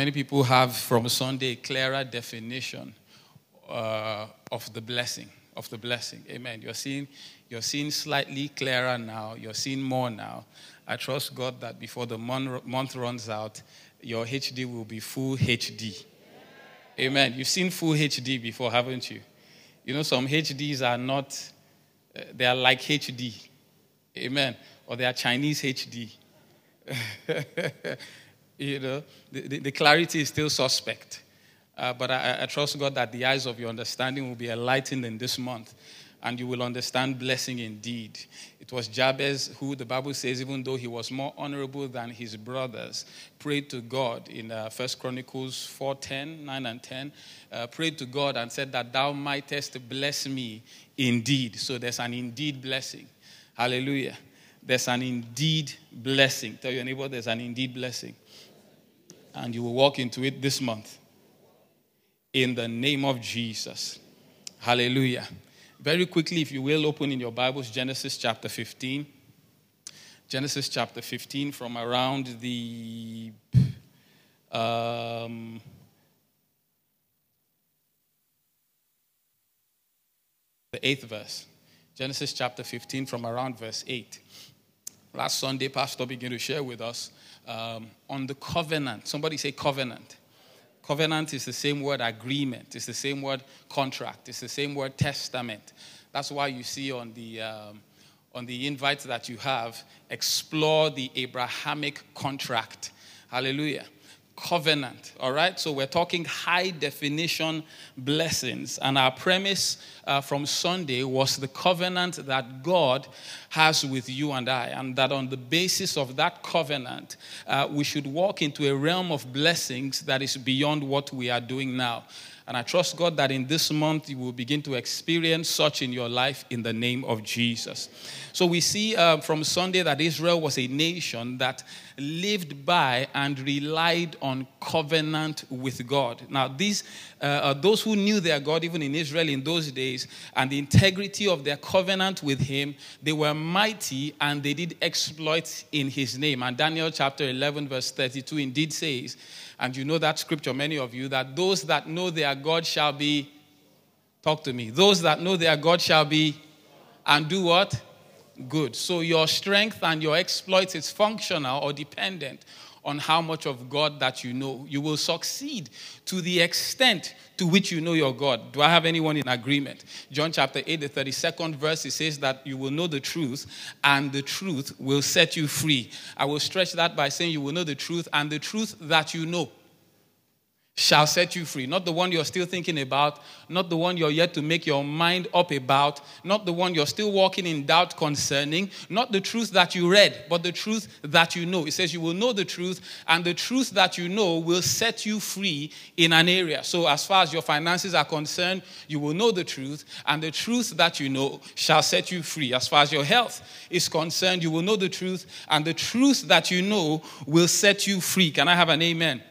Many people have from Sunday a clearer definition uh, of the blessing? Of the blessing. Amen. You're seeing, you're seeing slightly clearer now. You're seeing more now. I trust God that before the month, month runs out, your HD will be full HD. Amen. You've seen full HD before, haven't you? You know, some HDs are not, uh, they are like HD. Amen. Or they are Chinese HD. you know, the, the, clarity is still suspect. Uh, but I, I trust God that the eyes of your understanding will be enlightened in this month and you will understand blessing indeed. It was Jabez who the Bible says, even though he was more honorable than his brothers, prayed to God in uh, 1 Chronicles 4 10, 9 and 10, uh, prayed to God and said that thou mightest bless me indeed. So there's an indeed blessing. Hallelujah. There's an indeed blessing. Tell your neighbor there's an indeed blessing and you will walk into it this month. In the name of Jesus. Hallelujah. Very quickly, if you will, open in your Bibles Genesis chapter 15. Genesis chapter 15 from around the um, the eighth verse. Genesis chapter 15 from around verse 8. Last Sunday, Pastor began to share with us um, on the covenant. Somebody say covenant. Covenant is the same word agreement, it's the same word contract, it's the same word testament. That's why you see on the, um, on the invite that you have, explore the Abrahamic contract. Hallelujah covenant. All right, so we're talking high definition blessings, and our premise uh, from Sunday was the covenant that God has with you and I, and that on the basis of that covenant, uh, we should walk into a realm of blessings that is beyond what we are doing now. And I trust God that in this month you will begin to experience such in your life in the name of Jesus. So we see uh, from Sunday that Israel was a nation that lived by and relied on covenant with God. Now, these uh, uh, those who knew their God, even in Israel in those days, and the integrity of their covenant with Him, they were mighty and they did exploits in His name. And Daniel chapter 11, verse 32 indeed says, and you know that scripture, many of you, that those that know their God shall be, talk to me, those that know their God shall be, and do what? Good. So your strength and your exploits is functional or dependent on how much of God that you know. You will succeed to the extent to which you know your God. Do I have anyone in agreement? John chapter 8, the 32nd verse, it says that you will know the truth, and the truth will set you free. I will stretch that by saying you will know the truth, and the truth that you know shall set you free. Not the one you're still thinking about, not the one you're yet to make your mind up about, not the one you're still walking in doubt concerning, not the truth that you read, but the truth that you know. It says you will know the truth, and the truth that you know will set you free in an area. So, as far as your finances are concerned, you will know the truth, and the truth that you know shall set you free. As far as your health is concerned, you will know the truth, and the truth that you know will set you free. Can I have an amen?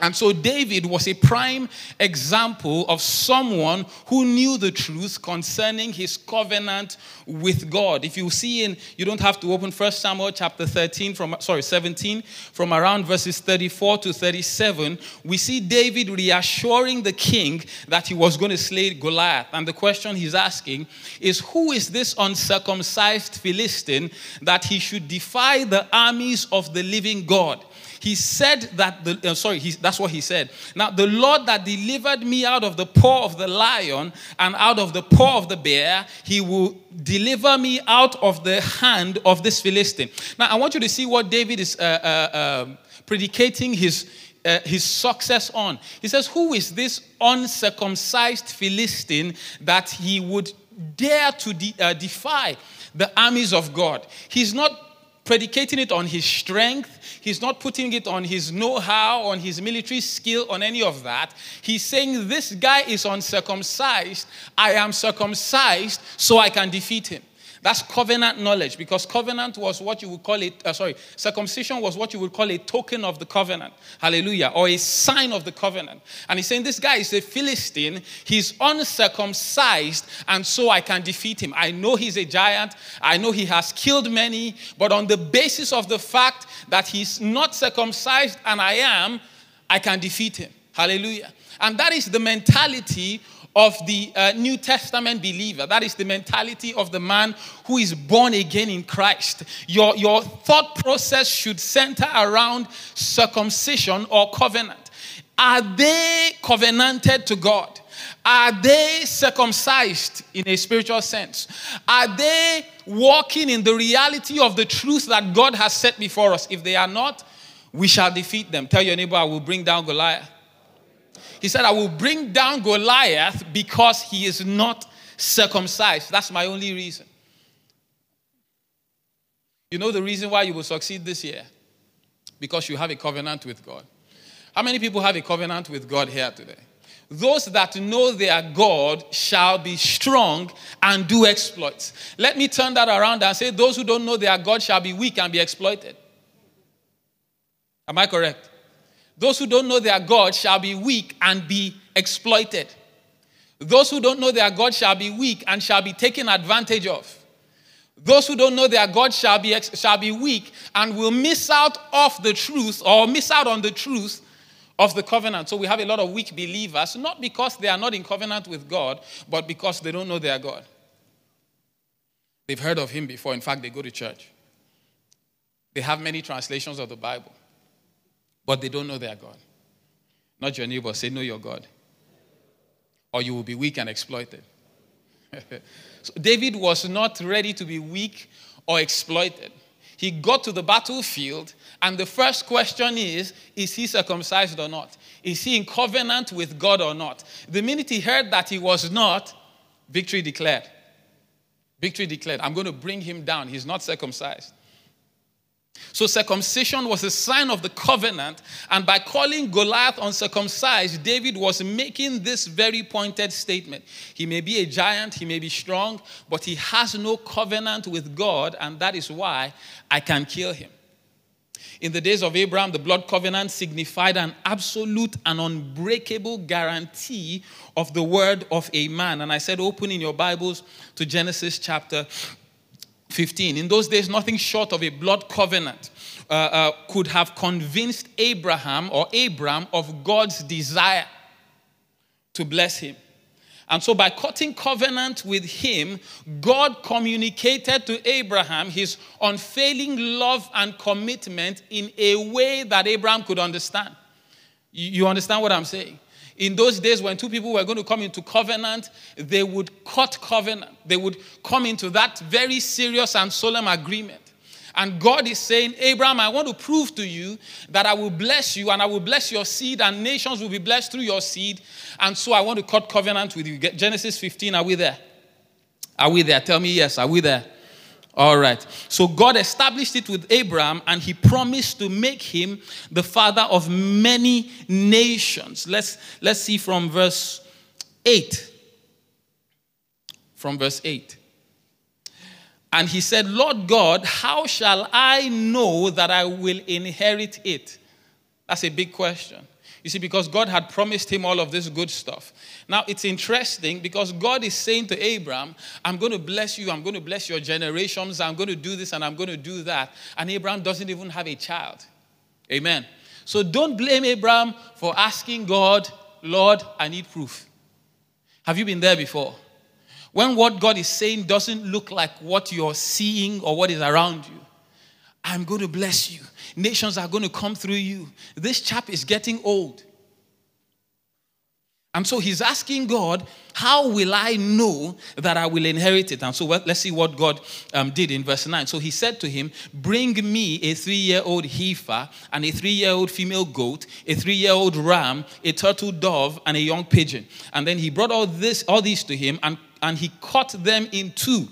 And so David was a prime example of someone who knew the truth concerning his covenant with God. If you see in, you don't have to open First Samuel chapter 13 from, sorry, 17, from around verses 34 to 37, we see David reassuring the king that he was going to slay Goliath. And the question he's asking is, who is this uncircumcised Philistine that he should defy the armies of the living God? He said that the uh, sorry, he, that's what he said. Now the Lord that delivered me out of the paw of the lion and out of the paw of the bear, he will deliver me out of the hand of this Philistine. Now I want you to see what David is uh, uh, um, predicating his uh, his success on. He says, Who is this uncircumcised Philistine that he would dare to de- uh, defy the armies of God? He's not predicating it on his strength. He's not putting it on his know how, on his military skill, on any of that. He's saying, This guy is uncircumcised. I am circumcised so I can defeat him. That's covenant knowledge because covenant was what you would call it, uh, sorry, circumcision was what you would call a token of the covenant. Hallelujah. Or a sign of the covenant. And he's saying this guy is a Philistine. He's uncircumcised, and so I can defeat him. I know he's a giant. I know he has killed many. But on the basis of the fact that he's not circumcised and I am, I can defeat him. Hallelujah. And that is the mentality of the uh, New Testament believer. That is the mentality of the man who is born again in Christ. Your, your thought process should center around circumcision or covenant. Are they covenanted to God? Are they circumcised in a spiritual sense? Are they walking in the reality of the truth that God has set before us? If they are not, we shall defeat them. Tell your neighbor, I will bring down Goliath. He said, I will bring down Goliath because he is not circumcised. That's my only reason. You know the reason why you will succeed this year? Because you have a covenant with God. How many people have a covenant with God here today? Those that know their God shall be strong and do exploits. Let me turn that around and say, Those who don't know their God shall be weak and be exploited. Am I correct? Those who don't know their God shall be weak and be exploited. Those who don't know their God shall be weak and shall be taken advantage of. Those who don't know their God shall be, shall be weak and will miss out of the truth or miss out on the truth of the covenant. So we have a lot of weak believers, not because they are not in covenant with God, but because they don't know their God. They've heard of Him before. In fact, they go to church. They have many translations of the Bible, but they don't know their God. Not your neighbor, say, Know your God. Or you will be weak and exploited. so David was not ready to be weak or exploited. He got to the battlefield, and the first question is Is he circumcised or not? Is he in covenant with God or not? The minute he heard that he was not, victory declared. Victory declared. I'm going to bring him down. He's not circumcised. So, circumcision was a sign of the covenant, and by calling Goliath uncircumcised, David was making this very pointed statement. He may be a giant, he may be strong, but he has no covenant with God, and that is why I can kill him. In the days of Abraham, the blood covenant signified an absolute and unbreakable guarantee of the word of a man. And I said, open in your Bibles to Genesis chapter 15. In those days, nothing short of a blood covenant uh, uh, could have convinced Abraham or Abram of God's desire to bless him. And so, by cutting covenant with him, God communicated to Abraham his unfailing love and commitment in a way that Abraham could understand. You understand what I'm saying? In those days, when two people were going to come into covenant, they would cut covenant. They would come into that very serious and solemn agreement. And God is saying, Abraham, I want to prove to you that I will bless you and I will bless your seed, and nations will be blessed through your seed. And so I want to cut covenant with you. Genesis 15, are we there? Are we there? Tell me yes. Are we there? All right. So God established it with Abraham and he promised to make him the father of many nations. Let's let's see from verse 8. From verse 8. And he said, Lord God, how shall I know that I will inherit it? That's a big question. You see, because God had promised him all of this good stuff. Now, it's interesting because God is saying to Abraham, I'm going to bless you, I'm going to bless your generations, I'm going to do this and I'm going to do that. And Abraham doesn't even have a child. Amen. So don't blame Abraham for asking God, Lord, I need proof. Have you been there before? When what God is saying doesn't look like what you're seeing or what is around you, I'm going to bless you. Nations are going to come through you. This chap is getting old. And so he's asking God, How will I know that I will inherit it? And so let's see what God um, did in verse 9. So he said to him, Bring me a three year old heifer and a three year old female goat, a three year old ram, a turtle dove, and a young pigeon. And then he brought all, this, all these to him and, and he cut them in two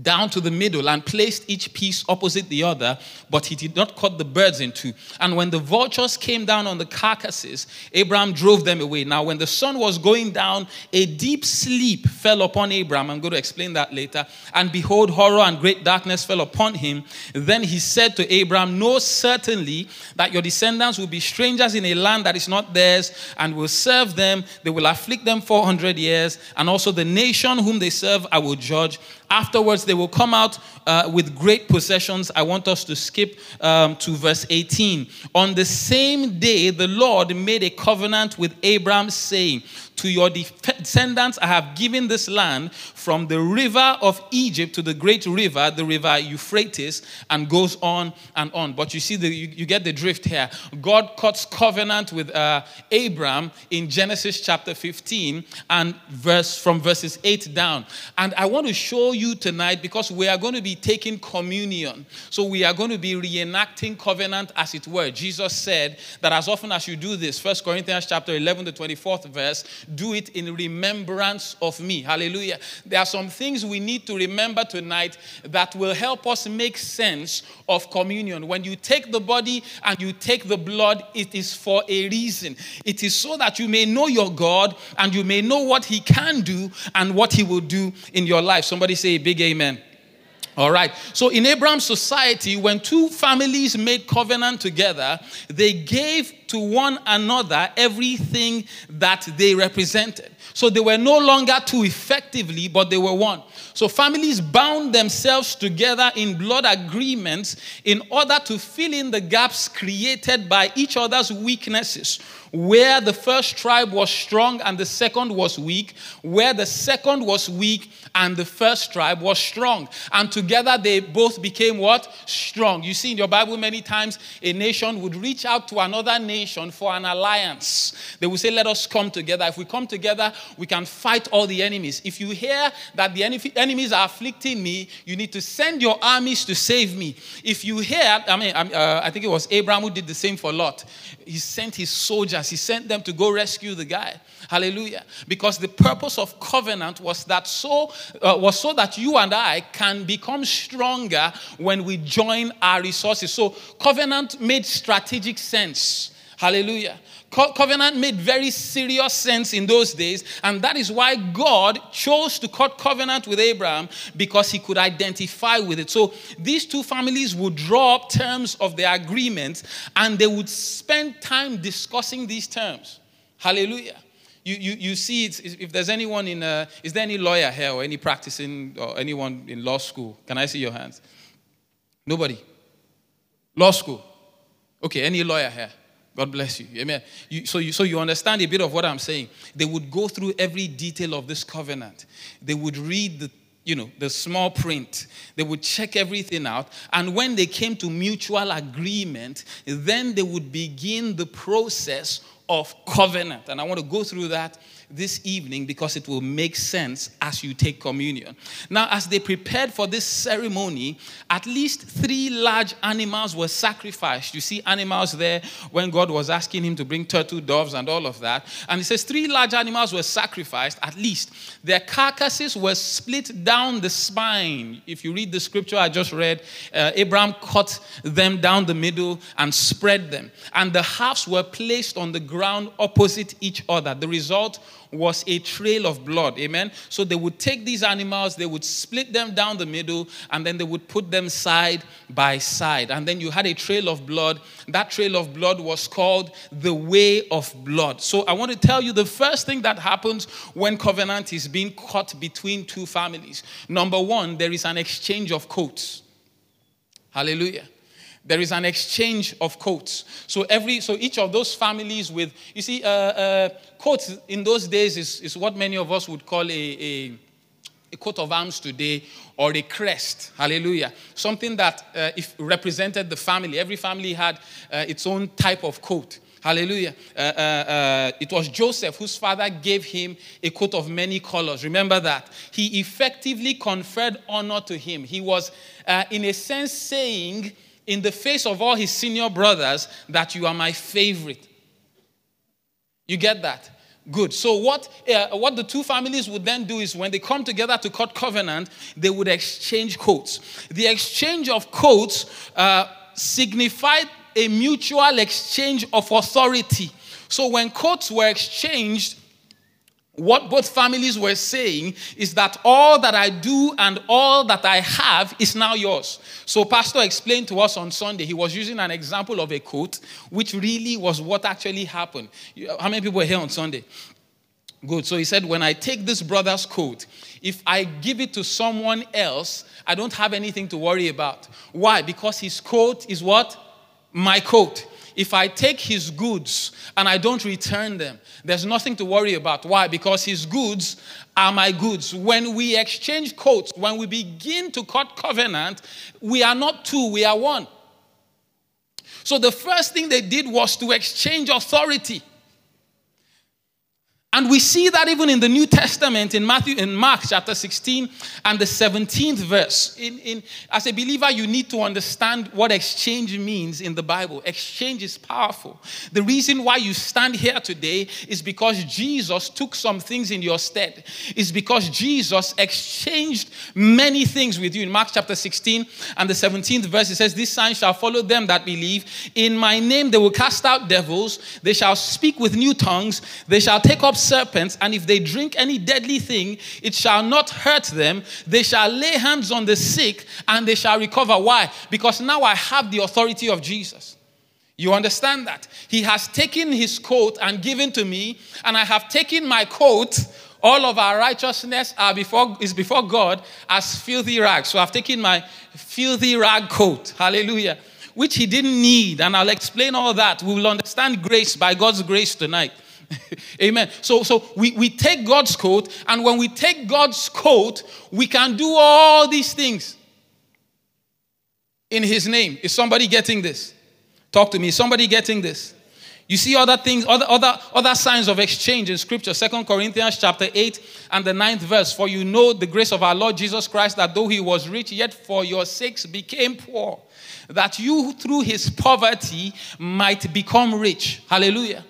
down to the middle and placed each piece opposite the other, but he did not cut the birds in two. And when the vultures came down on the carcasses, Abraham drove them away. Now, when the sun was going down, a deep sleep fell upon Abraham. I'm going to explain that later. And behold, horror and great darkness fell upon him. Then he said to Abraham, Know certainly that your descendants will be strangers in a land that is not theirs and will serve them. They will afflict them 400 years, and also the nation whom they serve I will judge afterwards, they will come out uh, with great possessions. I want us to skip um, to verse 18. On the same day, the Lord made a covenant with Abraham, saying, to your descendants I have given this land from the river of Egypt to the great river, the river Euphrates, and goes on and on. But you see, the, you, you get the drift here. God cuts covenant with uh, Abraham in Genesis chapter 15 and verse from verses 8 down. And I want to show you tonight because we are going to be taking communion. So we are going to be reenacting covenant as it were. Jesus said that as often as you do this, First Corinthians chapter 11, the 24th verse, do it in remembrance of me. Hallelujah. There are some things we need to remember tonight that will help us make sense of communion. When you take the body and you take the blood, it is for a reason. It is so that you may know your God and you may know what He can do and what He will do in your life. Somebody say a big amen. All right. So in Abraham's society, when two families made covenant together, they gave to one another everything that they represented. So they were no longer two effectively, but they were one. So families bound themselves together in blood agreements in order to fill in the gaps created by each other's weaknesses where the first tribe was strong and the second was weak, where the second was weak and the first tribe was strong. And together they both became what? Strong. You see in your Bible many times a nation would reach out to another nation for an alliance. They would say, Let us come together. If we come together, we can fight all the enemies. If you hear that the enemies are afflicting me, you need to send your armies to save me. If you hear, I mean, uh, I think it was Abraham who did the same for Lot. He sent his soldiers he sent them to go rescue the guy. Hallelujah. Because the purpose of covenant was that so uh, was so that you and I can become stronger when we join our resources. So covenant made strategic sense. Hallelujah. Co- covenant made very serious sense in those days, and that is why God chose to cut covenant with Abraham because he could identify with it. So these two families would draw up terms of their agreement and they would spend time discussing these terms. Hallelujah. You, you, you see, it, if there's anyone in, uh, is there any lawyer here or any practicing or anyone in law school? Can I see your hands? Nobody. Law school. Okay, any lawyer here? God bless you. Amen. You, so, you, so you understand a bit of what I'm saying. They would go through every detail of this covenant. They would read the, you know, the small print. They would check everything out. And when they came to mutual agreement, then they would begin the process of covenant. And I want to go through that this evening because it will make sense as you take communion. Now, as they prepared for this ceremony, at least three large animals were sacrificed. You see animals there when God was asking him to bring turtle doves and all of that. And he says three large animals were sacrificed, at least. Their carcasses were split down the spine. If you read the scripture I just read, uh, Abraham cut them down the middle and spread them. And the halves were placed on the ground opposite each other. The result was a trail of blood. Amen. So they would take these animals, they would split them down the middle, and then they would put them side by side. And then you had a trail of blood. That trail of blood was called the way of blood. So I want to tell you the first thing that happens when covenant is being cut between two families. Number one, there is an exchange of coats. Hallelujah there is an exchange of coats. So every so each of those families with you see uh, uh, coats in those days is, is what many of us would call a, a, a coat of arms today or a crest. Hallelujah. Something that uh, if represented the family. Every family had uh, its own type of coat. Hallelujah. Uh, uh, uh, it was Joseph whose father gave him a coat of many colors. Remember that. He effectively conferred honor to him. He was, uh, in a sense, saying, in the face of all his senior brothers that you are my favorite. You get that? Good. So, what, uh, what the two families would then do is when they come together to cut covenant, they would exchange coats. The exchange of coats uh, signified a mutual exchange of authority. So, when coats were exchanged, what both families were saying is that all that I do and all that I have is now yours. So, Pastor explained to us on Sunday, he was using an example of a coat, which really was what actually happened. How many people were here on Sunday? Good. So he said, When I take this brother's coat, if I give it to someone else, I don't have anything to worry about. Why? Because his coat is what? My coat. If I take his goods and I don't return them, there's nothing to worry about. Why? Because his goods are my goods. When we exchange coats, when we begin to cut covenant, we are not two, we are one. So the first thing they did was to exchange authority. And we see that even in the New Testament, in Matthew, in Mark chapter 16 and the 17th verse. In, in, as a believer, you need to understand what exchange means in the Bible. Exchange is powerful. The reason why you stand here today is because Jesus took some things in your stead. Is because Jesus exchanged many things with you. In Mark chapter 16 and the 17th verse, it says, This sign shall follow them that believe. In my name they will cast out devils. They shall speak with new tongues. They shall take up serpents, and if they drink any deadly thing, it shall not hurt them. They shall lay hands on the sick, and they shall recover. Why? Because now I have the authority of Jesus. You understand that? He has taken his coat and given to me, and I have taken my coat. All of our righteousness are before, is before God as filthy rags. So I've taken my filthy rag coat. Hallelujah. Which he didn't need. And I'll explain all that. We will understand grace by God's grace tonight. Amen. So, so we, we take God's coat, and when we take God's coat, we can do all these things in His name. Is somebody getting this? Talk to me. Is somebody getting this? You see other things, other, other, other signs of exchange in Scripture. Second Corinthians chapter 8 and the ninth verse. For you know the grace of our Lord Jesus Christ, that though he was rich, yet for your sakes became poor, that you through his poverty might become rich. Hallelujah.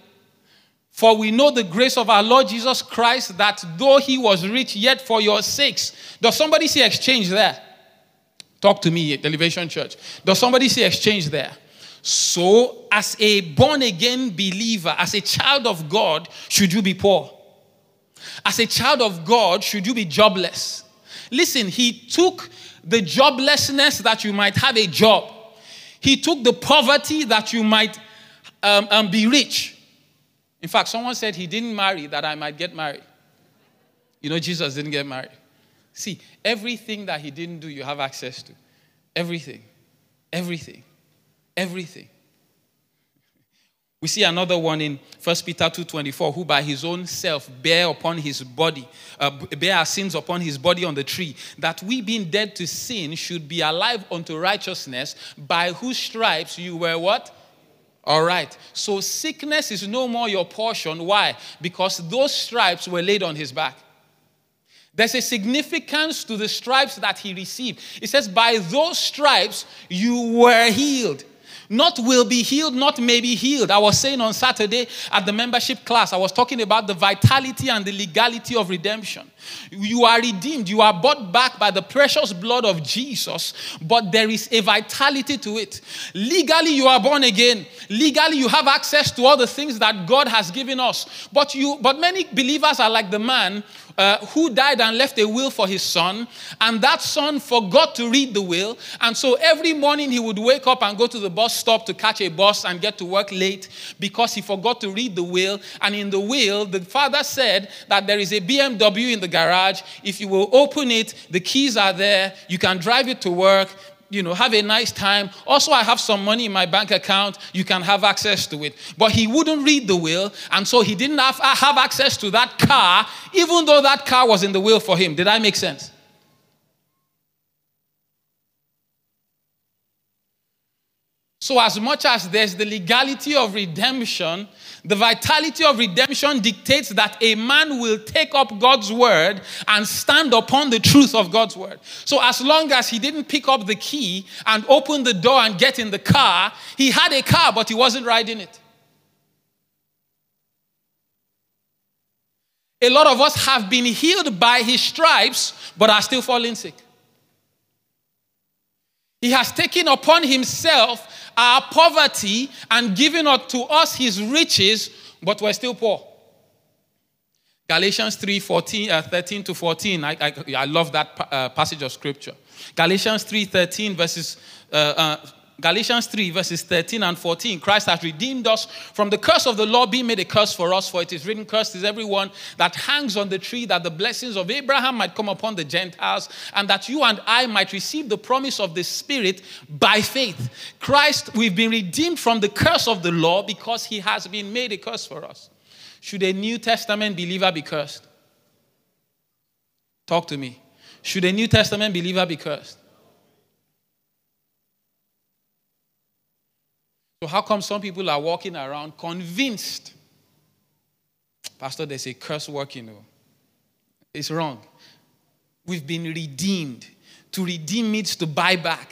For we know the grace of our Lord Jesus Christ that though he was rich, yet for your sakes. Does somebody see exchange there? Talk to me, Elevation Church. Does somebody see exchange there? So, as a born again believer, as a child of God, should you be poor? As a child of God, should you be jobless? Listen, he took the joblessness that you might have a job, he took the poverty that you might um, um, be rich. In fact, someone said he didn't marry that I might get married. You know, Jesus didn't get married. See, everything that he didn't do, you have access to. Everything. Everything. Everything. We see another one in 1 Peter 2:24, who by his own self bear upon his body, uh, bear our sins upon his body on the tree, that we being dead to sin should be alive unto righteousness, by whose stripes you were what? All right. So sickness is no more your portion. Why? Because those stripes were laid on his back. There's a significance to the stripes that he received. It says, By those stripes you were healed. Not will be healed, not may be healed. I was saying on Saturday at the membership class, I was talking about the vitality and the legality of redemption. You are redeemed, you are bought back by the precious blood of Jesus, but there is a vitality to it. Legally, you are born again. Legally, you have access to all the things that God has given us. But you but many believers are like the man uh, who died and left a will for his son, and that son forgot to read the will. And so every morning he would wake up and go to the bus stop to catch a bus and get to work late because he forgot to read the will. And in the will, the father said that there is a BMW in the garage. If you will open it, the keys are there. You can drive it to work you know, have a nice time. Also, I have some money in my bank account. You can have access to it. But he wouldn't read the will, and so he didn't have, have access to that car, even though that car was in the will for him. Did I make sense? So, as much as there's the legality of redemption, the vitality of redemption dictates that a man will take up God's word and stand upon the truth of God's word. So, as long as he didn't pick up the key and open the door and get in the car, he had a car, but he wasn't riding it. A lot of us have been healed by his stripes, but are still falling sick. He has taken upon himself our poverty and giving up to us his riches, but we're still poor. Galatians 3 14, uh, 13 to 14. I, I, I love that uh, passage of scripture. Galatians 3 13, verses uh, uh Galatians 3, verses 13 and 14. Christ has redeemed us from the curse of the law, being made a curse for us. For it is written, Cursed is everyone that hangs on the tree, that the blessings of Abraham might come upon the Gentiles, and that you and I might receive the promise of the Spirit by faith. Christ, we've been redeemed from the curse of the law because he has been made a curse for us. Should a New Testament believer be cursed? Talk to me. Should a New Testament believer be cursed? So, how come some people are walking around convinced, Pastor, there's a curse working? Oh. It's wrong. We've been redeemed. To redeem means to buy back.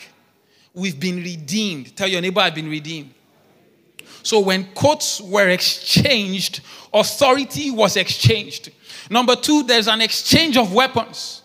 We've been redeemed. Tell your neighbor, I've been redeemed. So, when coats were exchanged, authority was exchanged. Number two, there's an exchange of weapons.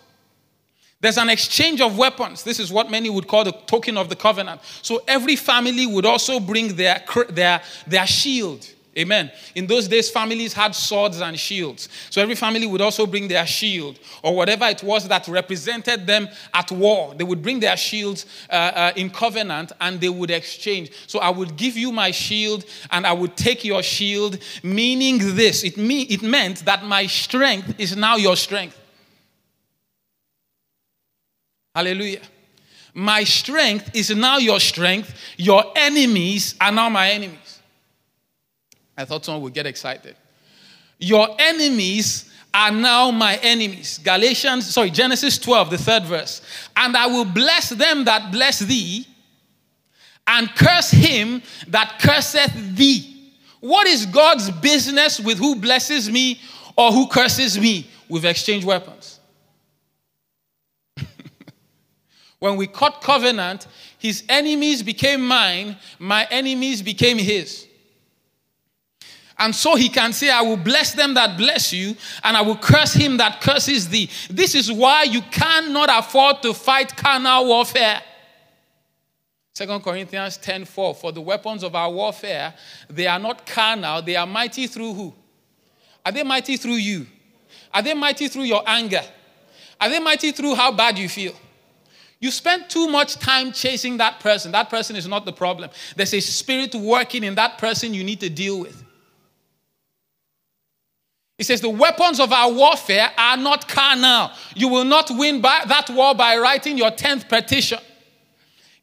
There's an exchange of weapons. This is what many would call the token of the covenant. So every family would also bring their, their, their shield. Amen. In those days, families had swords and shields. So every family would also bring their shield or whatever it was that represented them at war. They would bring their shields uh, uh, in covenant and they would exchange. So I would give you my shield and I would take your shield, meaning this. It, me- it meant that my strength is now your strength. Hallelujah. My strength is now your strength. Your enemies are now my enemies. I thought someone would get excited. Your enemies are now my enemies. Galatians, sorry, Genesis 12, the third verse. And I will bless them that bless thee, and curse him that curseth thee. What is God's business with who blesses me or who curses me? We've exchanged weapons. When we cut covenant, his enemies became mine, my enemies became his. And so he can say, I will bless them that bless you, and I will curse him that curses thee. This is why you cannot afford to fight carnal warfare. 2 Corinthians 10 4 For the weapons of our warfare, they are not carnal, they are mighty through who? Are they mighty through you? Are they mighty through your anger? Are they mighty through how bad you feel? You spend too much time chasing that person. That person is not the problem. There's a spirit working in that person you need to deal with. He says, The weapons of our warfare are not carnal. You will not win by that war by writing your 10th petition.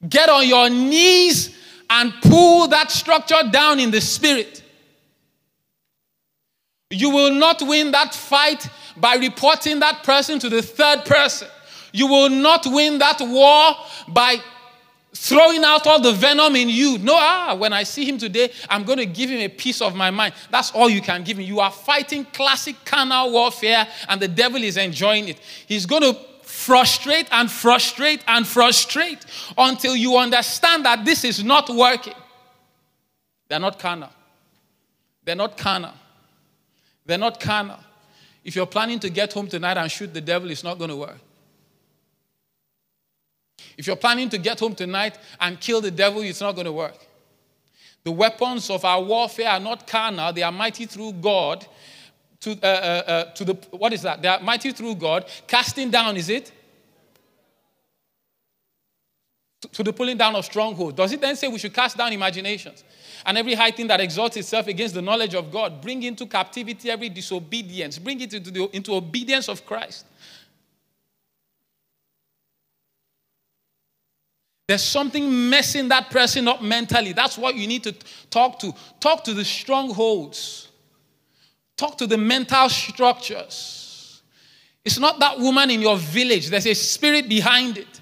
Get on your knees and pull that structure down in the spirit. You will not win that fight by reporting that person to the third person. You will not win that war by throwing out all the venom in you. No, ah, when I see him today, I'm going to give him a piece of my mind. That's all you can give him. You are fighting classic carnal warfare, and the devil is enjoying it. He's going to frustrate and frustrate and frustrate until you understand that this is not working. They're not carnal. They're not carnal. They're not carnal. If you're planning to get home tonight and shoot the devil, it's not going to work. If you're planning to get home tonight and kill the devil, it's not going to work. The weapons of our warfare are not carnal, they are mighty through God. To, uh, uh, uh, to the, what is that? They are mighty through God. Casting down, is it? To, to the pulling down of strongholds. Does it then say we should cast down imaginations? and every high thing that exalts itself against the knowledge of God. Bring into captivity every disobedience. Bring it into, the, into obedience of Christ. There's something messing that person up mentally. That's what you need to talk to. Talk to the strongholds, talk to the mental structures. It's not that woman in your village, there's a spirit behind it.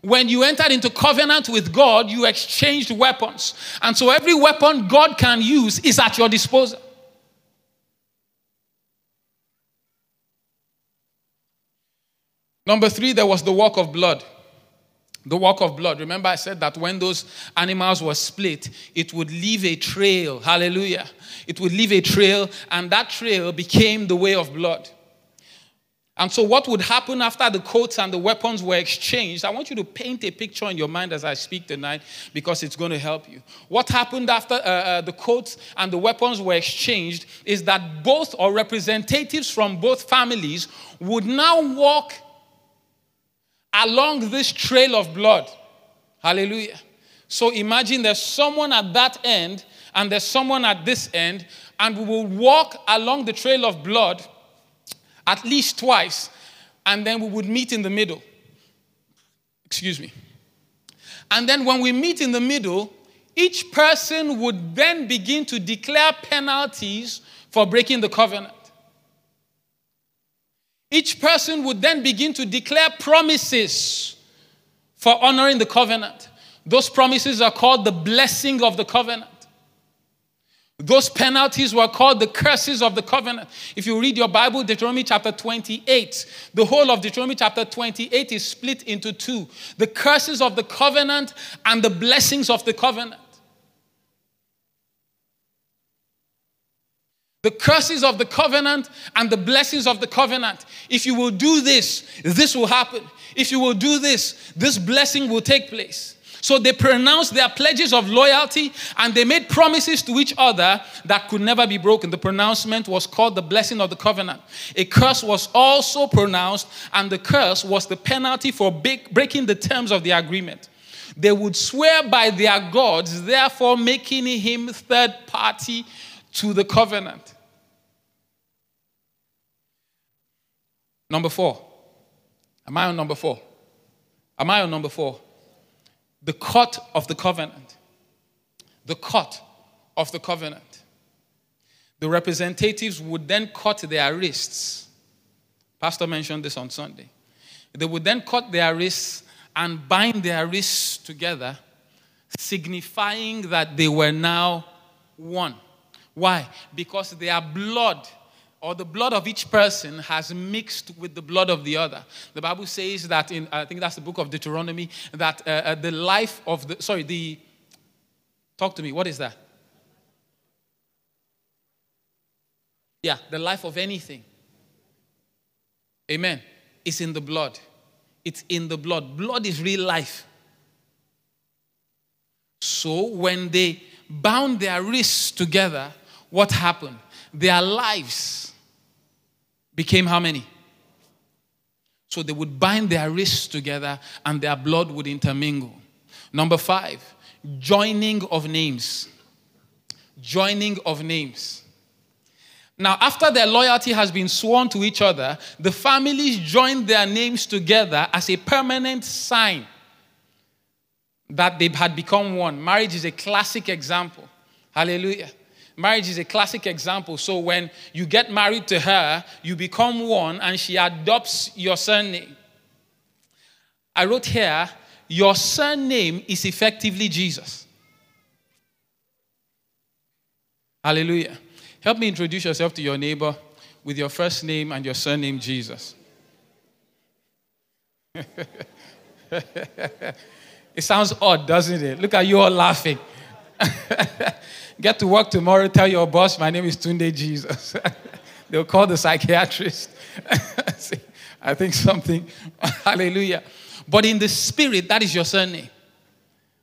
When you entered into covenant with God, you exchanged weapons. And so every weapon God can use is at your disposal. Number three, there was the walk of blood. The walk of blood. Remember, I said that when those animals were split, it would leave a trail. Hallelujah. It would leave a trail, and that trail became the way of blood. And so, what would happen after the coats and the weapons were exchanged? I want you to paint a picture in your mind as I speak tonight because it's going to help you. What happened after uh, uh, the coats and the weapons were exchanged is that both or representatives from both families would now walk along this trail of blood. Hallelujah. So imagine there's someone at that end and there's someone at this end, and we will walk along the trail of blood at least twice, and then we would meet in the middle. Excuse me. And then when we meet in the middle, each person would then begin to declare penalties for breaking the covenant. Each person would then begin to declare promises for honoring the covenant. Those promises are called the blessing of the covenant. Those penalties were called the curses of the covenant. If you read your Bible, Deuteronomy chapter 28, the whole of Deuteronomy chapter 28 is split into two the curses of the covenant and the blessings of the covenant. The curses of the covenant and the blessings of the covenant. If you will do this, this will happen. If you will do this, this blessing will take place. So they pronounced their pledges of loyalty and they made promises to each other that could never be broken. The pronouncement was called the blessing of the covenant. A curse was also pronounced, and the curse was the penalty for breaking the terms of the agreement. They would swear by their gods, therefore making him third party to the covenant. Number four. Am I on number four? Am I on number four? the cut of the covenant. The cut of the covenant. The representatives would then cut their wrists. Pastor mentioned this on Sunday. They would then cut their wrists and bind their wrists together, signifying that they were now one. Why? Because their blood or the blood of each person has mixed with the blood of the other. The Bible says that in, I think that's the book of Deuteronomy, that uh, uh, the life of the, sorry, the, talk to me, what is that? Yeah, the life of anything. Amen. It's in the blood. It's in the blood. Blood is real life. So when they bound their wrists together, what happened? Their lives became how many? So they would bind their wrists together and their blood would intermingle. Number five, joining of names. Joining of names. Now, after their loyalty has been sworn to each other, the families joined their names together as a permanent sign that they had become one. Marriage is a classic example. Hallelujah. Marriage is a classic example. So when you get married to her, you become one and she adopts your surname. I wrote here, your surname is effectively Jesus. Hallelujah. Help me introduce yourself to your neighbor with your first name and your surname, Jesus. it sounds odd, doesn't it? Look at you all laughing. Get to work tomorrow, tell your boss, my name is Tunde Jesus. They'll call the psychiatrist. I think something, hallelujah. But in the spirit, that is your surname.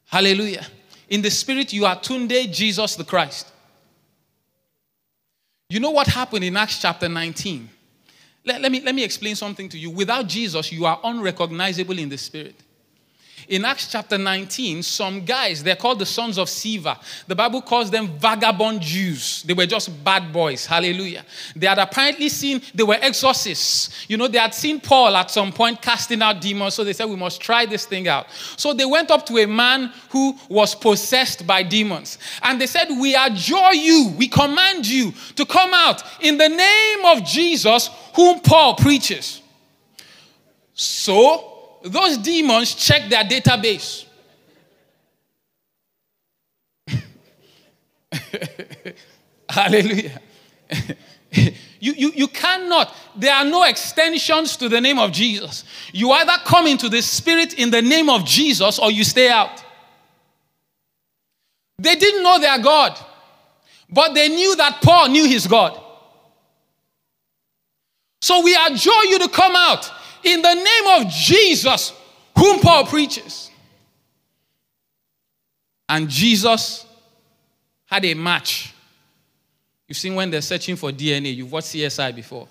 Hallelujah. In the spirit, you are Tunde Jesus the Christ. You know what happened in Acts chapter 19? Let, let, me, let me explain something to you. Without Jesus, you are unrecognizable in the spirit. In Acts chapter 19, some guys, they're called the sons of Sceva. The Bible calls them vagabond Jews. They were just bad boys. Hallelujah. They had apparently seen, they were exorcists. You know, they had seen Paul at some point casting out demons. So they said, we must try this thing out. So they went up to a man who was possessed by demons. And they said, We adjure you, we command you to come out in the name of Jesus, whom Paul preaches. So those demons check their database. Hallelujah. you, you, you cannot, there are no extensions to the name of Jesus. You either come into the Spirit in the name of Jesus or you stay out. They didn't know their God, but they knew that Paul knew his God. So we adjure you to come out in the name of Jesus, whom Paul preaches. And Jesus had a match. You've seen when they're searching for DNA, you've watched CSI before.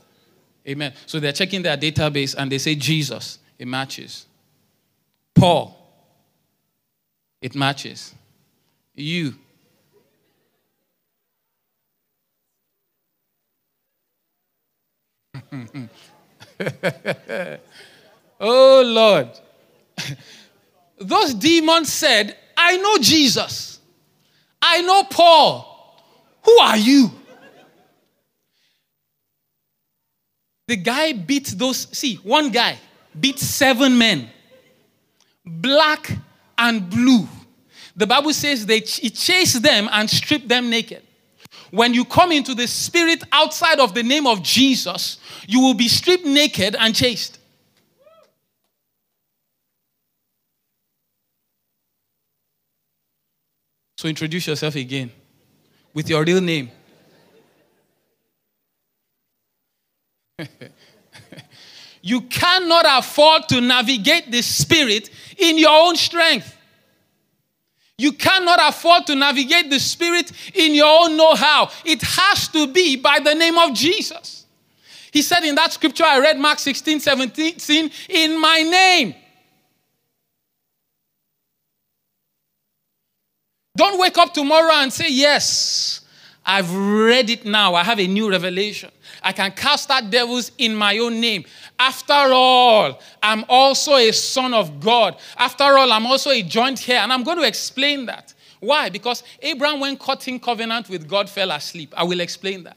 Amen. So they're checking their database and they say Jesus, it matches. Paul, It matches. You. oh Lord. Those demons said, I know Jesus. I know Paul. Who are you? The guy beat those, see, one guy beat seven men, black and blue. The Bible says they he chased them and stripped them naked. When you come into the spirit outside of the name of Jesus, you will be stripped naked and chased. So introduce yourself again with your real name. you cannot afford to navigate the spirit in your own strength. You cannot afford to navigate the spirit in your own know how. It has to be by the name of Jesus. He said in that scripture I read, Mark 16, 17, in my name. Don't wake up tomorrow and say, Yes, I've read it now. I have a new revelation. I can cast out devils in my own name. After all, I'm also a son of God. After all, I'm also a joint heir. And I'm going to explain that. Why? Because Abraham, when cutting covenant with God, fell asleep. I will explain that.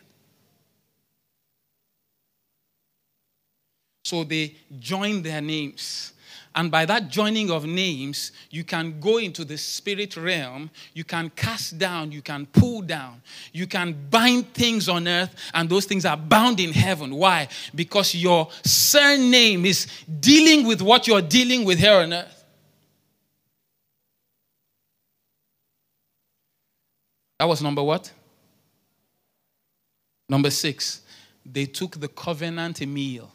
So they joined their names. And by that joining of names, you can go into the spirit realm, you can cast down, you can pull down, you can bind things on earth, and those things are bound in heaven. Why? Because your surname is dealing with what you're dealing with here on earth. That was number what? Number six, they took the covenant meal.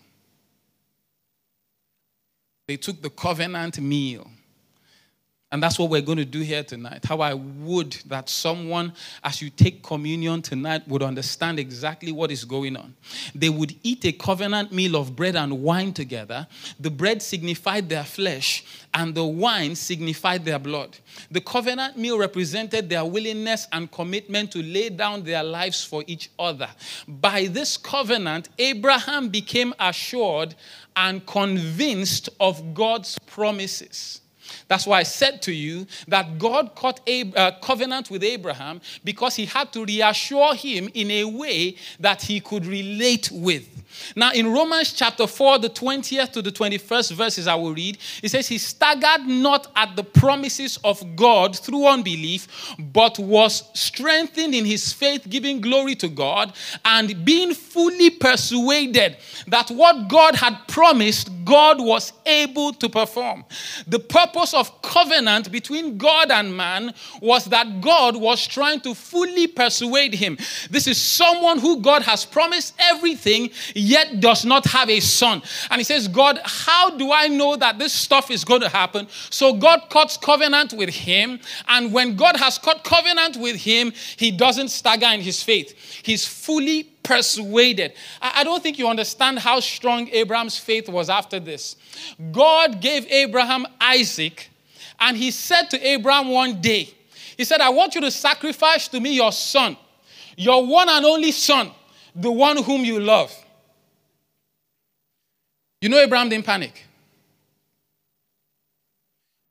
They took the covenant meal. And that's what we're going to do here tonight. How I would that someone, as you take communion tonight, would understand exactly what is going on. They would eat a covenant meal of bread and wine together. The bread signified their flesh, and the wine signified their blood. The covenant meal represented their willingness and commitment to lay down their lives for each other. By this covenant, Abraham became assured and convinced of God's promises. That's why I said to you that God cut a uh, covenant with Abraham because he had to reassure him in a way that he could relate with. Now, in Romans chapter 4, the 20th to the 21st verses I will read, it says, He staggered not at the promises of God through unbelief, but was strengthened in his faith, giving glory to God, and being fully persuaded that what God had promised, God was able to perform. The purpose of covenant between God and man was that God was trying to fully persuade him. This is someone who God has promised everything yet does not have a son. And he says, God, how do I know that this stuff is going to happen? So God cuts covenant with him. And when God has cut covenant with him, he doesn't stagger in his faith. He's fully persuaded. I don't think you understand how strong Abraham's faith was after this. God gave Abraham Isaac, and he said to Abraham one day, He said, I want you to sacrifice to me your son, your one and only son, the one whom you love. You know, Abraham didn't panic.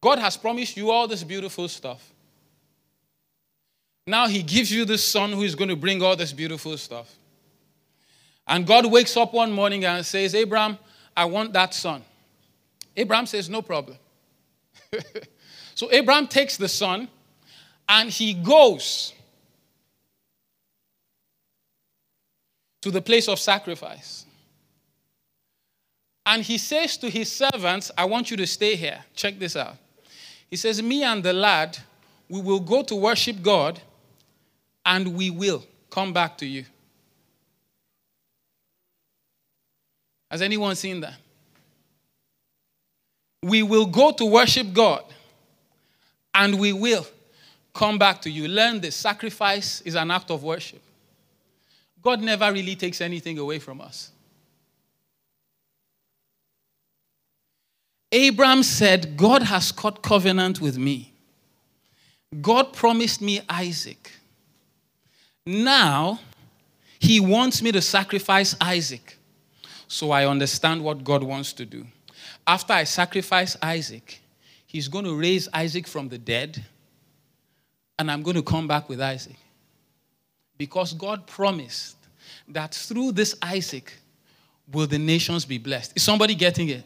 God has promised you all this beautiful stuff. Now he gives you the son who is going to bring all this beautiful stuff. And God wakes up one morning and says, Abraham, I want that son. Abraham says, No problem. so Abraham takes the son and he goes to the place of sacrifice. And he says to his servants, I want you to stay here. Check this out. He says, Me and the lad, we will go to worship God and we will come back to you. Has anyone seen that? We will go to worship God and we will come back to you. Learn this sacrifice is an act of worship. God never really takes anything away from us. Abraham said, God has cut covenant with me. God promised me Isaac. Now, he wants me to sacrifice Isaac. So I understand what God wants to do. After I sacrifice Isaac, he's going to raise Isaac from the dead, and I'm going to come back with Isaac. Because God promised that through this Isaac will the nations be blessed. Is somebody getting it?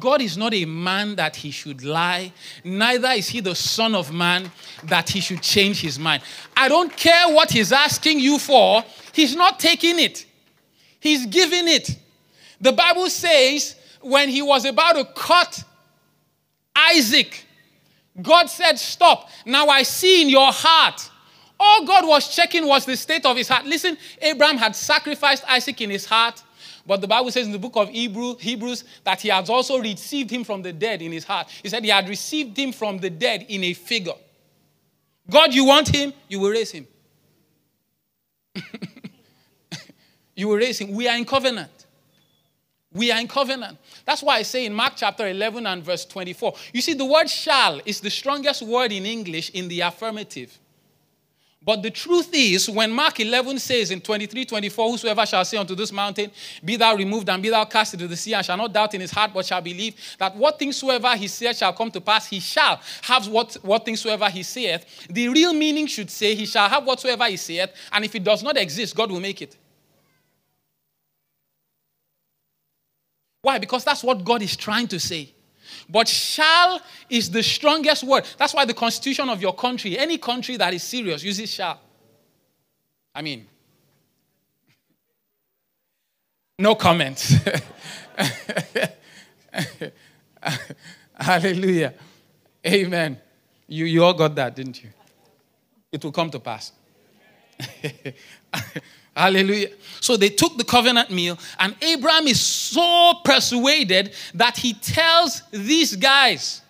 God is not a man that he should lie, neither is he the Son of Man that he should change his mind. I don't care what he's asking you for, he's not taking it, he's giving it. The Bible says when he was about to cut Isaac, God said, Stop. Now I see in your heart. All God was checking was the state of his heart. Listen, Abraham had sacrificed Isaac in his heart. But the Bible says in the book of Hebrew, Hebrews that he has also received him from the dead in his heart. He said he had received him from the dead in a figure. God, you want him, you will raise him. you will raise him. We are in covenant. We are in covenant. That's why I say in Mark chapter 11 and verse 24. You see, the word shall is the strongest word in English in the affirmative. But the truth is, when Mark 11 says in 23 24, Whosoever shall say unto this mountain, Be thou removed and be thou cast into the sea, and shall not doubt in his heart, but shall believe that what things soever he saith shall come to pass, he shall have what, what things soever he saith. The real meaning should say, He shall have whatsoever he saith, and if it does not exist, God will make it. Why? Because that's what God is trying to say. But shall is the strongest word. That's why the constitution of your country, any country that is serious, uses shall. I mean, no comments. Hallelujah. Amen. You, you all got that, didn't you? It will come to pass. Hallelujah. So they took the covenant meal, and Abraham is so persuaded that he tells these guys,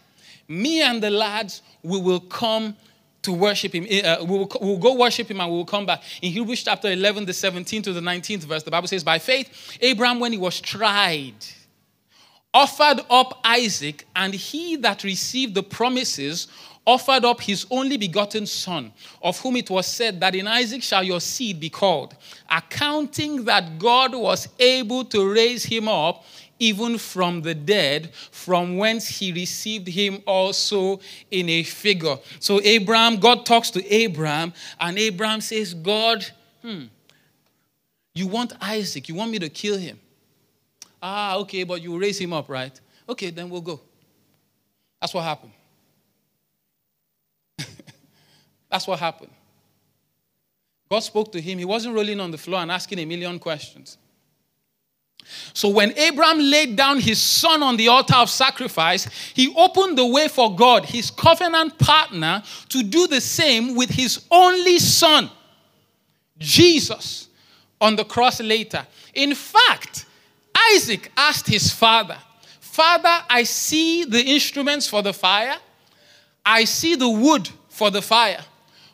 Me and the lads, we will come to worship him. Uh, we, will, we will go worship him and we will come back. In Hebrews chapter 11, the 17th to the 19th verse, the Bible says, By faith, Abraham, when he was tried, offered up Isaac, and he that received the promises offered up his only begotten son, of whom it was said that in Isaac shall your seed be called, accounting that God was able to raise him up even from the dead, from whence he received him also in a figure. So Abraham, God talks to Abraham, and Abraham says, God, hmm, you want Isaac, you want me to kill him. Ah, okay, but you raise him up, right? Okay, then we'll go. That's what happened. That's what happened. God spoke to him. He wasn't rolling on the floor and asking a million questions. So when Abraham laid down his son on the altar of sacrifice, he opened the way for God, his covenant partner, to do the same with his only son, Jesus, on the cross later. In fact, Isaac asked his father, Father, I see the instruments for the fire, I see the wood for the fire.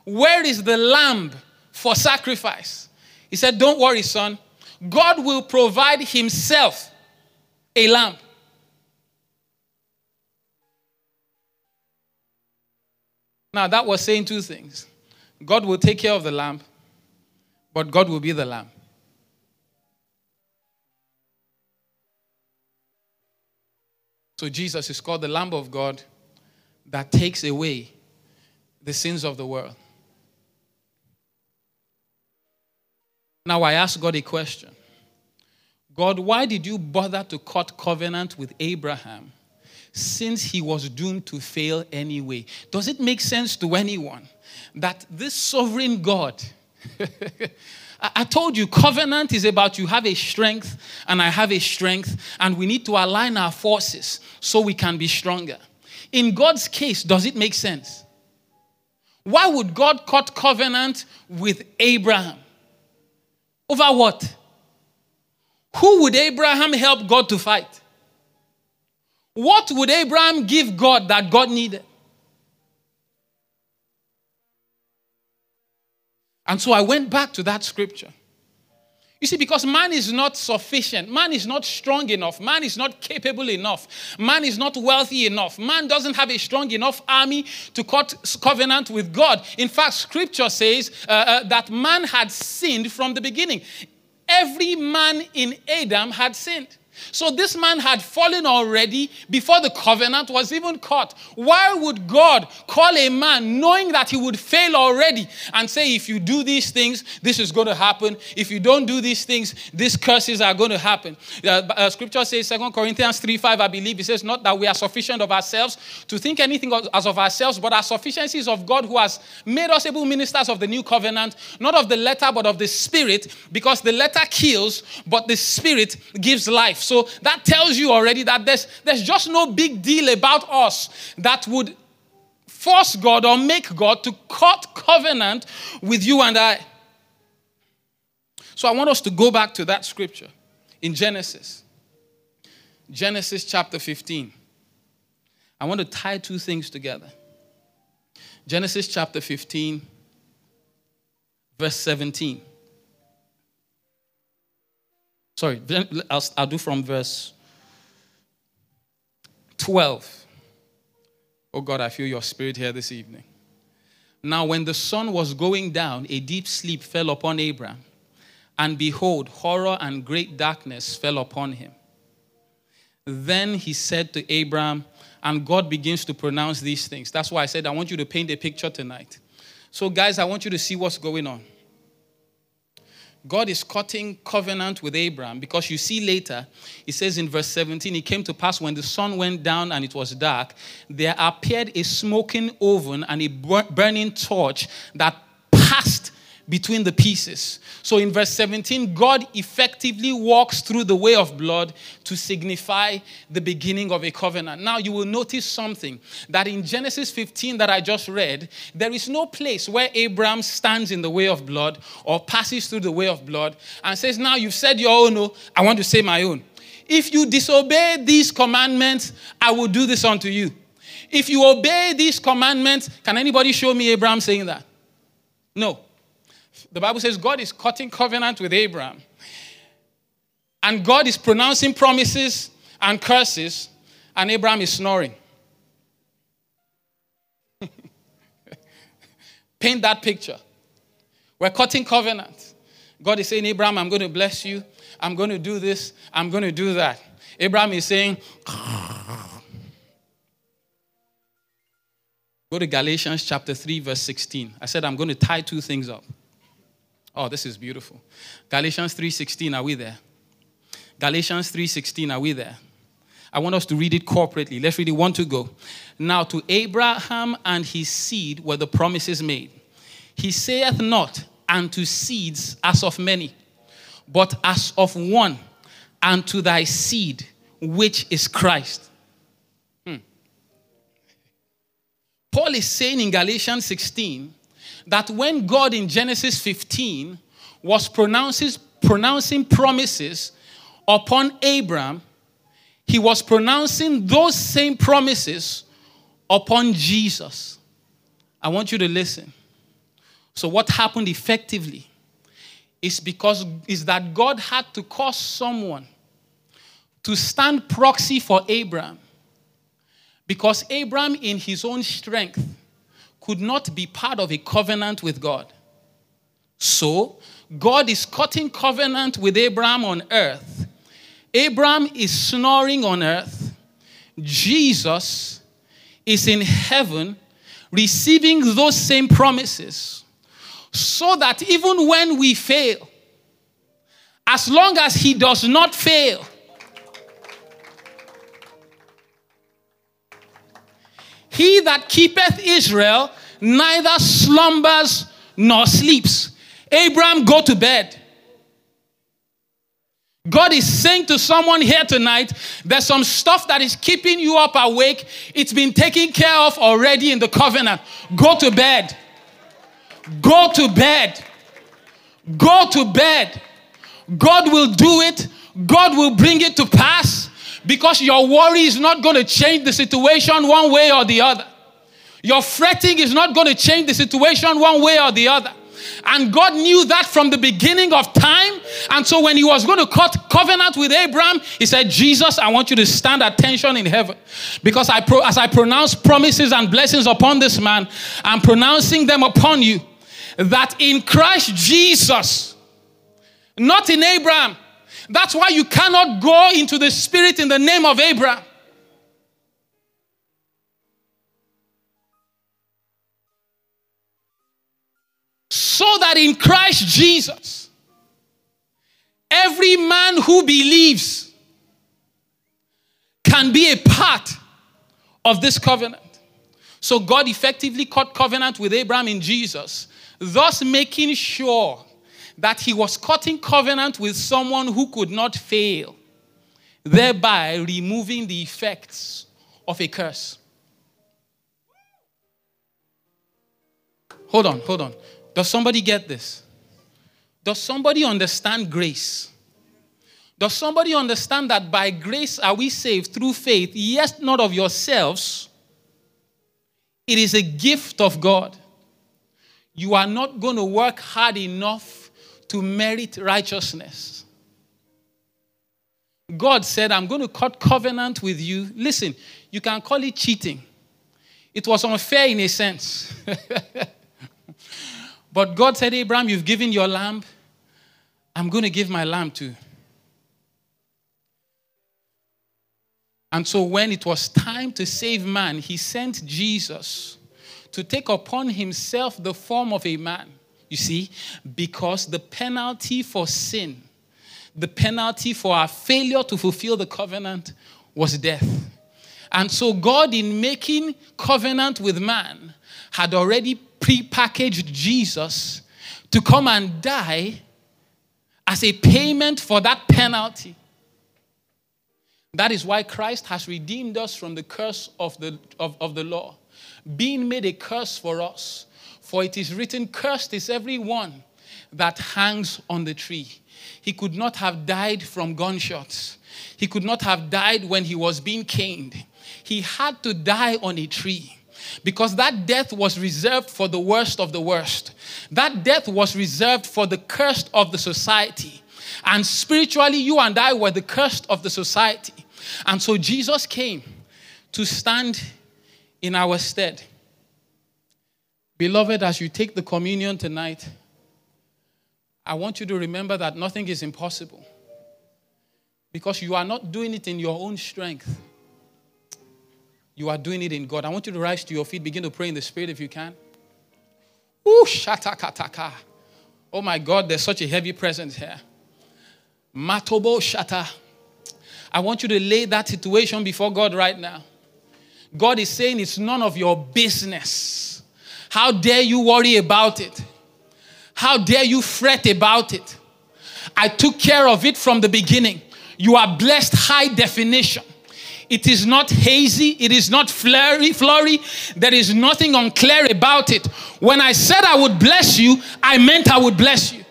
Where is the lamb for sacrifice? He said, Don't worry, son. God will provide himself a lamb. Now, that was saying two things God will take care of the lamb, but God will be the lamb. So, Jesus is called the Lamb of God that takes away the sins of the world. Now I ask God a question God, why did you bother to cut covenant with Abraham since he was doomed to fail anyway? Does it make sense to anyone that this sovereign God, I told you, covenant is about you have a strength and I have a strength, and we need to align our forces so we can be stronger. In God's case, does it make sense? Why would God cut covenant with Abraham? Over what? Who would Abraham help God to fight? What would Abraham give God that God needed? And so I went back to that scripture. You see, because man is not sufficient, man is not strong enough, man is not capable enough, man is not wealthy enough, man doesn't have a strong enough army to cut covenant with God. In fact, scripture says uh, uh, that man had sinned from the beginning. Every man in Adam had sinned. So this man had fallen already before the covenant was even cut. Why would God call a man knowing that he would fail already and say, if you do these things, this is going to happen. If you don't do these things, these curses are going to happen. Uh, uh, scripture says, 2 Corinthians 3 5, I believe, it says, not that we are sufficient of ourselves to think anything as of ourselves, but our sufficiency is of God who has made us able ministers of the new covenant, not of the letter, but of the spirit, because the letter kills, but the spirit gives life. So that tells you already that there's, there's just no big deal about us that would force God or make God to cut covenant with you and I. So I want us to go back to that scripture in Genesis. Genesis chapter 15. I want to tie two things together. Genesis chapter 15, verse 17. Sorry, I'll, I'll do from verse 12. Oh God, I feel your spirit here this evening. Now, when the sun was going down, a deep sleep fell upon Abram, and behold, horror and great darkness fell upon him. Then he said to Abram, and God begins to pronounce these things. That's why I said, I want you to paint a picture tonight. So, guys, I want you to see what's going on. God is cutting covenant with Abraham because you see later, he says in verse 17, it came to pass when the sun went down and it was dark, there appeared a smoking oven and a burning torch that between the pieces. So in verse 17, God effectively walks through the way of blood to signify the beginning of a covenant. Now you will notice something that in Genesis 15 that I just read, there is no place where Abraham stands in the way of blood or passes through the way of blood and says, Now you've said your own, no, I want to say my own. If you disobey these commandments, I will do this unto you. If you obey these commandments, can anybody show me Abraham saying that? No. The Bible says God is cutting covenant with Abraham. And God is pronouncing promises and curses, and Abraham is snoring. Paint that picture. We're cutting covenant. God is saying, Abraham, I'm going to bless you. I'm going to do this. I'm going to do that. Abraham is saying, Go to Galatians chapter 3, verse 16. I said, I'm going to tie two things up. Oh, this is beautiful. Galatians 3:16, are we there? Galatians 3:16, are we there? I want us to read it corporately. Let's read it one to go. Now to Abraham and his seed were the promises made. He saith not unto seeds as of many, but as of one, and to thy seed, which is Christ. Hmm. Paul is saying in Galatians 16 that when God in Genesis 15 was pronouncing promises upon Abraham, he was pronouncing those same promises upon Jesus. I want you to listen. So, what happened effectively is because is that God had to cause someone to stand proxy for Abraham because Abraham, in his own strength, could not be part of a covenant with God. So, God is cutting covenant with Abraham on earth. Abraham is snoring on earth. Jesus is in heaven receiving those same promises. So that even when we fail, as long as he does not fail, He that keepeth Israel neither slumbers nor sleeps. Abraham, go to bed. God is saying to someone here tonight, there's some stuff that is keeping you up awake. It's been taken care of already in the covenant. Go to bed. Go to bed. Go to bed. God will do it. God will bring it to pass because your worry is not going to change the situation one way or the other. Your fretting is not going to change the situation one way or the other. And God knew that from the beginning of time. And so when he was going to cut covenant with Abraham, he said, Jesus, I want you to stand attention in heaven. Because I pro- as I pronounce promises and blessings upon this man, I'm pronouncing them upon you. That in Christ Jesus, not in Abraham. That's why you cannot go into the spirit in the name of Abraham. so that in Christ Jesus, every man who believes can be a part of this covenant. So God effectively cut covenant with Abraham in Jesus, thus making sure that he was cutting covenant with someone who could not fail, thereby removing the effects of a curse. Hold on, hold on. Does somebody get this? Does somebody understand grace? Does somebody understand that by grace are we saved through faith? Yes, not of yourselves. It is a gift of God. You are not going to work hard enough to merit righteousness. God said, I'm going to cut covenant with you. Listen, you can call it cheating. It was unfair in a sense. But God said, Abraham, you've given your lamb. I'm going to give my lamb too. And so, when it was time to save man, he sent Jesus to take upon himself the form of a man. You see, because the penalty for sin, the penalty for our failure to fulfill the covenant was death. And so, God, in making covenant with man, had already pre-packaged Jesus to come and die as a payment for that penalty. That is why Christ has redeemed us from the curse of the, of, of the law, being made a curse for us. For it is written, Cursed is every one that hangs on the tree. He could not have died from gunshots. He could not have died when he was being caned. He had to die on a tree because that death was reserved for the worst of the worst. That death was reserved for the cursed of the society. And spiritually, you and I were the cursed of the society. And so Jesus came to stand in our stead. Beloved, as you take the communion tonight, I want you to remember that nothing is impossible because you are not doing it in your own strength. You are doing it in God. I want you to rise to your feet, begin to pray in the Spirit if you can. Ooh, shatakataka. Oh my God, there's such a heavy presence here. Matobo shata. I want you to lay that situation before God right now. God is saying it's none of your business. How dare you worry about it? How dare you fret about it? I took care of it from the beginning. You are blessed high definition. It is not hazy. It is not flurry, flurry. There is nothing unclear about it. When I said I would bless you, I meant I would bless you.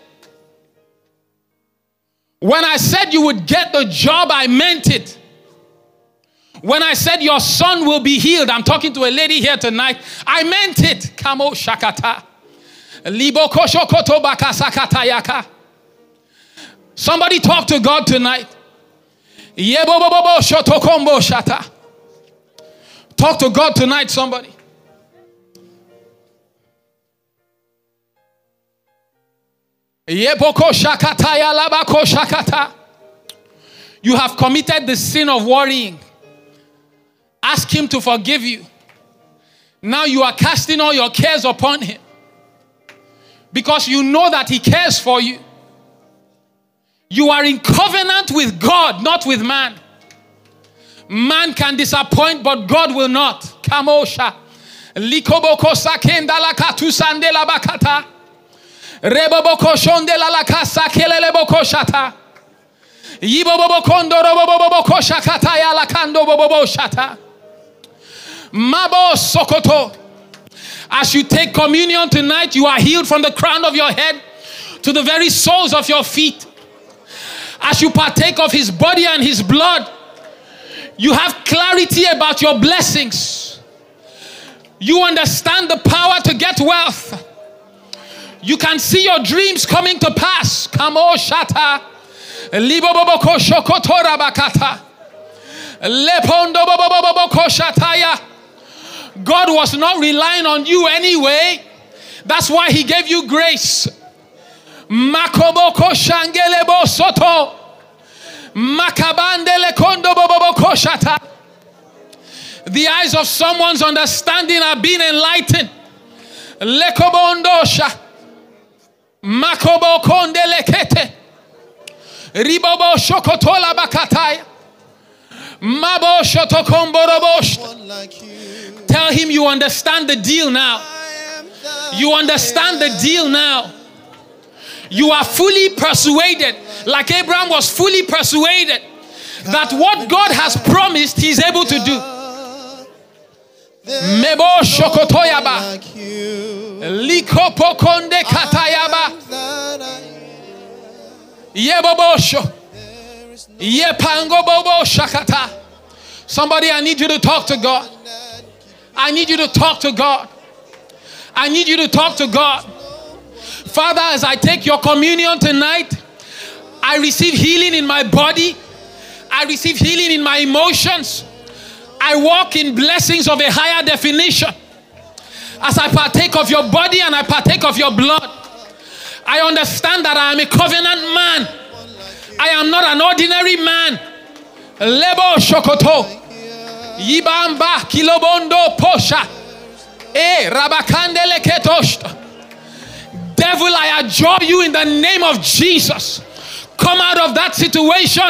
When I said you would get the job, I meant it. When I said your son will be healed, I'm talking to a lady here tonight, I meant it. Kamo shakata. Somebody talk to God tonight. Talk to God tonight, somebody. You have committed the sin of worrying. Ask Him to forgive you. Now you are casting all your cares upon Him because you know that He cares for you. You are in covenant with God, not with man. Man can disappoint, but God will not. Kamosha. Likoboko sakenda la katusande la bakata. Reboboko shonde la la kasa kelele boko shata. Yibobobokondo roboboboko shakata ya la kando shata. Mabo sokoto. As you take communion tonight, you are healed from the crown of your head to the very soles of your feet as you partake of his body and his blood, you have clarity about your blessings. You understand the power to get wealth. You can see your dreams coming to pass. Kamo shata. Liboboboko. Lepondo boboboboko shataya. God was not relying on you anyway. That's why He gave you grace. Soto. The eyes of someone's understanding are being enlightened. Ribobo shokotola bakataya. Mabo shotokomborobosh. Tell him you understand the deal now. You understand the deal now. You are fully persuaded, like Abraham was fully persuaded, that what God has promised, he's able to do. Mebo shokotoyaba. Likopokonde katayaba. Yebobosho. Yepango bobo shakata. Somebody, I need you to talk to God. I need you to talk to God. I need you to talk to God. Father, as I take your communion tonight, I receive healing in my body. I receive healing in my emotions. I walk in blessings of a higher definition. As I partake of your body and I partake of your blood, I understand that I am a covenant man. I am not an ordinary man. Lebo shokoto. Yibamba kilobondo posha. Eh, rabakandele ketoshta. Devil, I adjure you in the name of Jesus. Come out of that situation.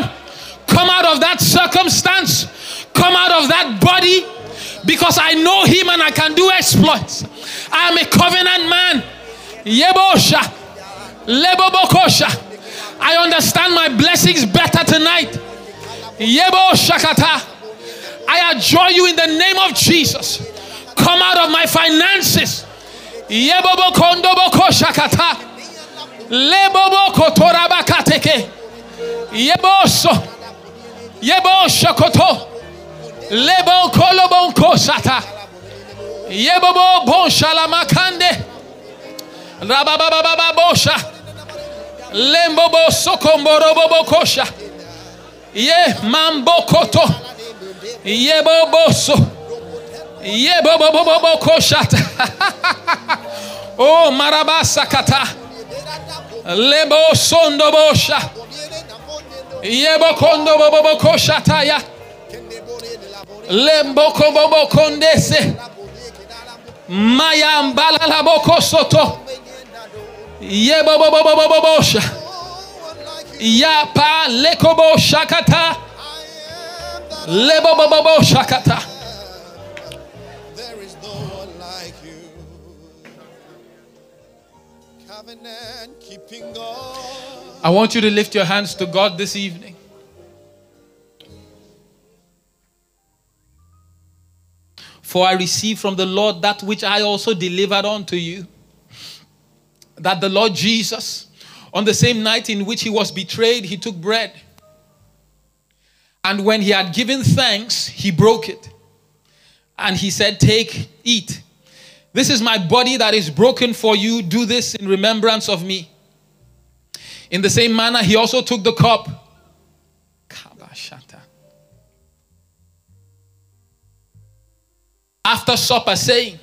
Come out of that circumstance. Come out of that body because I know him and I can do exploits. I am a covenant man. Yebosha. Lebobokosha. I understand my blessings better tonight. Yebo Shakata. I adjure you in the name of Jesus. Come out of my finances. Yebo Kondoboko Shakata. Leboboko Torabakateke. Yeboso. Yebo Shakoto. Lebo Kolobon Kosata. Yebobo Bon Shalamakande. Rabababababosha. Lembobo sokomborobobo kosha. Ye mambokoto. Ye boboso. Ye bobobobo koshata. Oh marabasa kata. Lebo sondo bosha. Ye bokondo bobobo koshata ya. Lemboko bobo kondese. Maya mbalala boko soto. Ye bo bo shakata. There is no one like you. Covenant keeping God. I want you to lift your hands to God this evening. For I received from the Lord that which I also delivered unto you. That the Lord Jesus, on the same night in which he was betrayed, he took bread. And when he had given thanks, he broke it. And he said, Take, eat. This is my body that is broken for you. Do this in remembrance of me. In the same manner, he also took the cup. After supper, saying,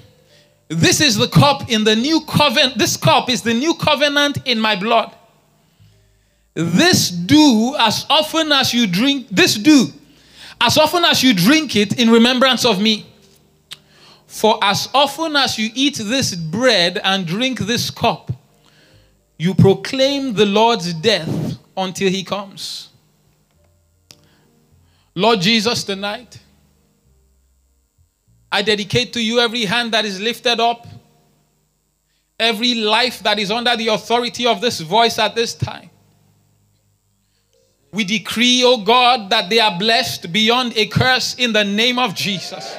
This is the cup in the new covenant. This cup is the new covenant in my blood. This do as often as you drink, this do as often as you drink it in remembrance of me. For as often as you eat this bread and drink this cup, you proclaim the Lord's death until he comes. Lord Jesus, tonight, I dedicate to you every hand that is lifted up, every life that is under the authority of this voice at this time. We decree, O God, that they are blessed beyond a curse in the name of Jesus.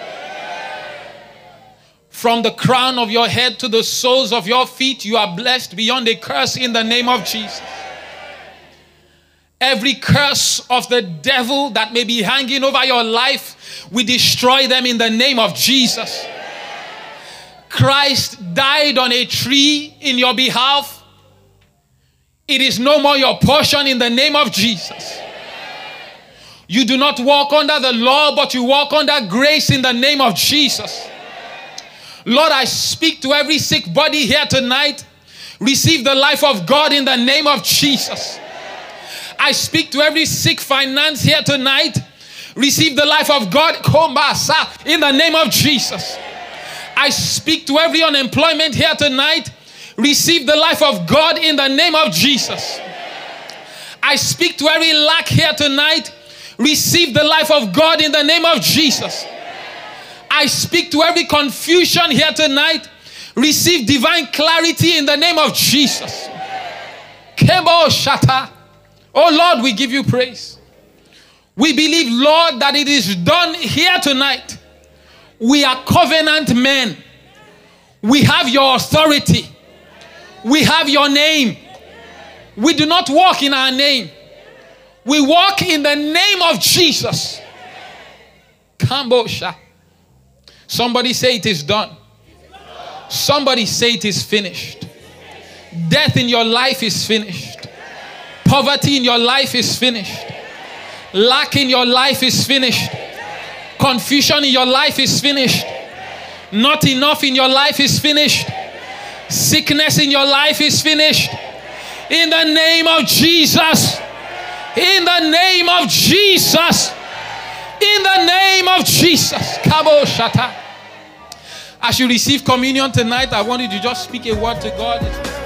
From the crown of your head to the soles of your feet, you are blessed beyond a curse in the name of Jesus. Every curse of the devil that may be hanging over your life, we destroy them in the name of Jesus. Christ died on a tree in your behalf. It is no more your portion in the name of Jesus. You do not walk under the law, but you walk under grace in the name of Jesus. Lord, I speak to every sick body here tonight. Receive the life of God in the name of Jesus. I speak to every sick finance here tonight. Receive the life of God in the name of Jesus. I speak to every unemployment here tonight. Receive the life of God in the name of Jesus. I speak to every lack here tonight. Receive the life of God in the name of Jesus. I speak to every confusion here tonight. Receive divine clarity in the name of Jesus. Kebo Shata. Oh Lord, we give you praise. We believe, Lord, that it is done here tonight. We are covenant men. We have your authority. We have your name. We do not walk in our name. We walk in the name of Jesus. Kambosha. Somebody say it is done. Somebody say it is finished. Death in your life is finished. Poverty in your life is finished. Lack in your life is finished. Confusion in your life is finished. Not enough in your life is finished. Sickness in your life is finished. In the name of Jesus. In the name of Jesus. In the name of Jesus. Kabo Shata. As you receive communion tonight, I want you to just speak a word to God.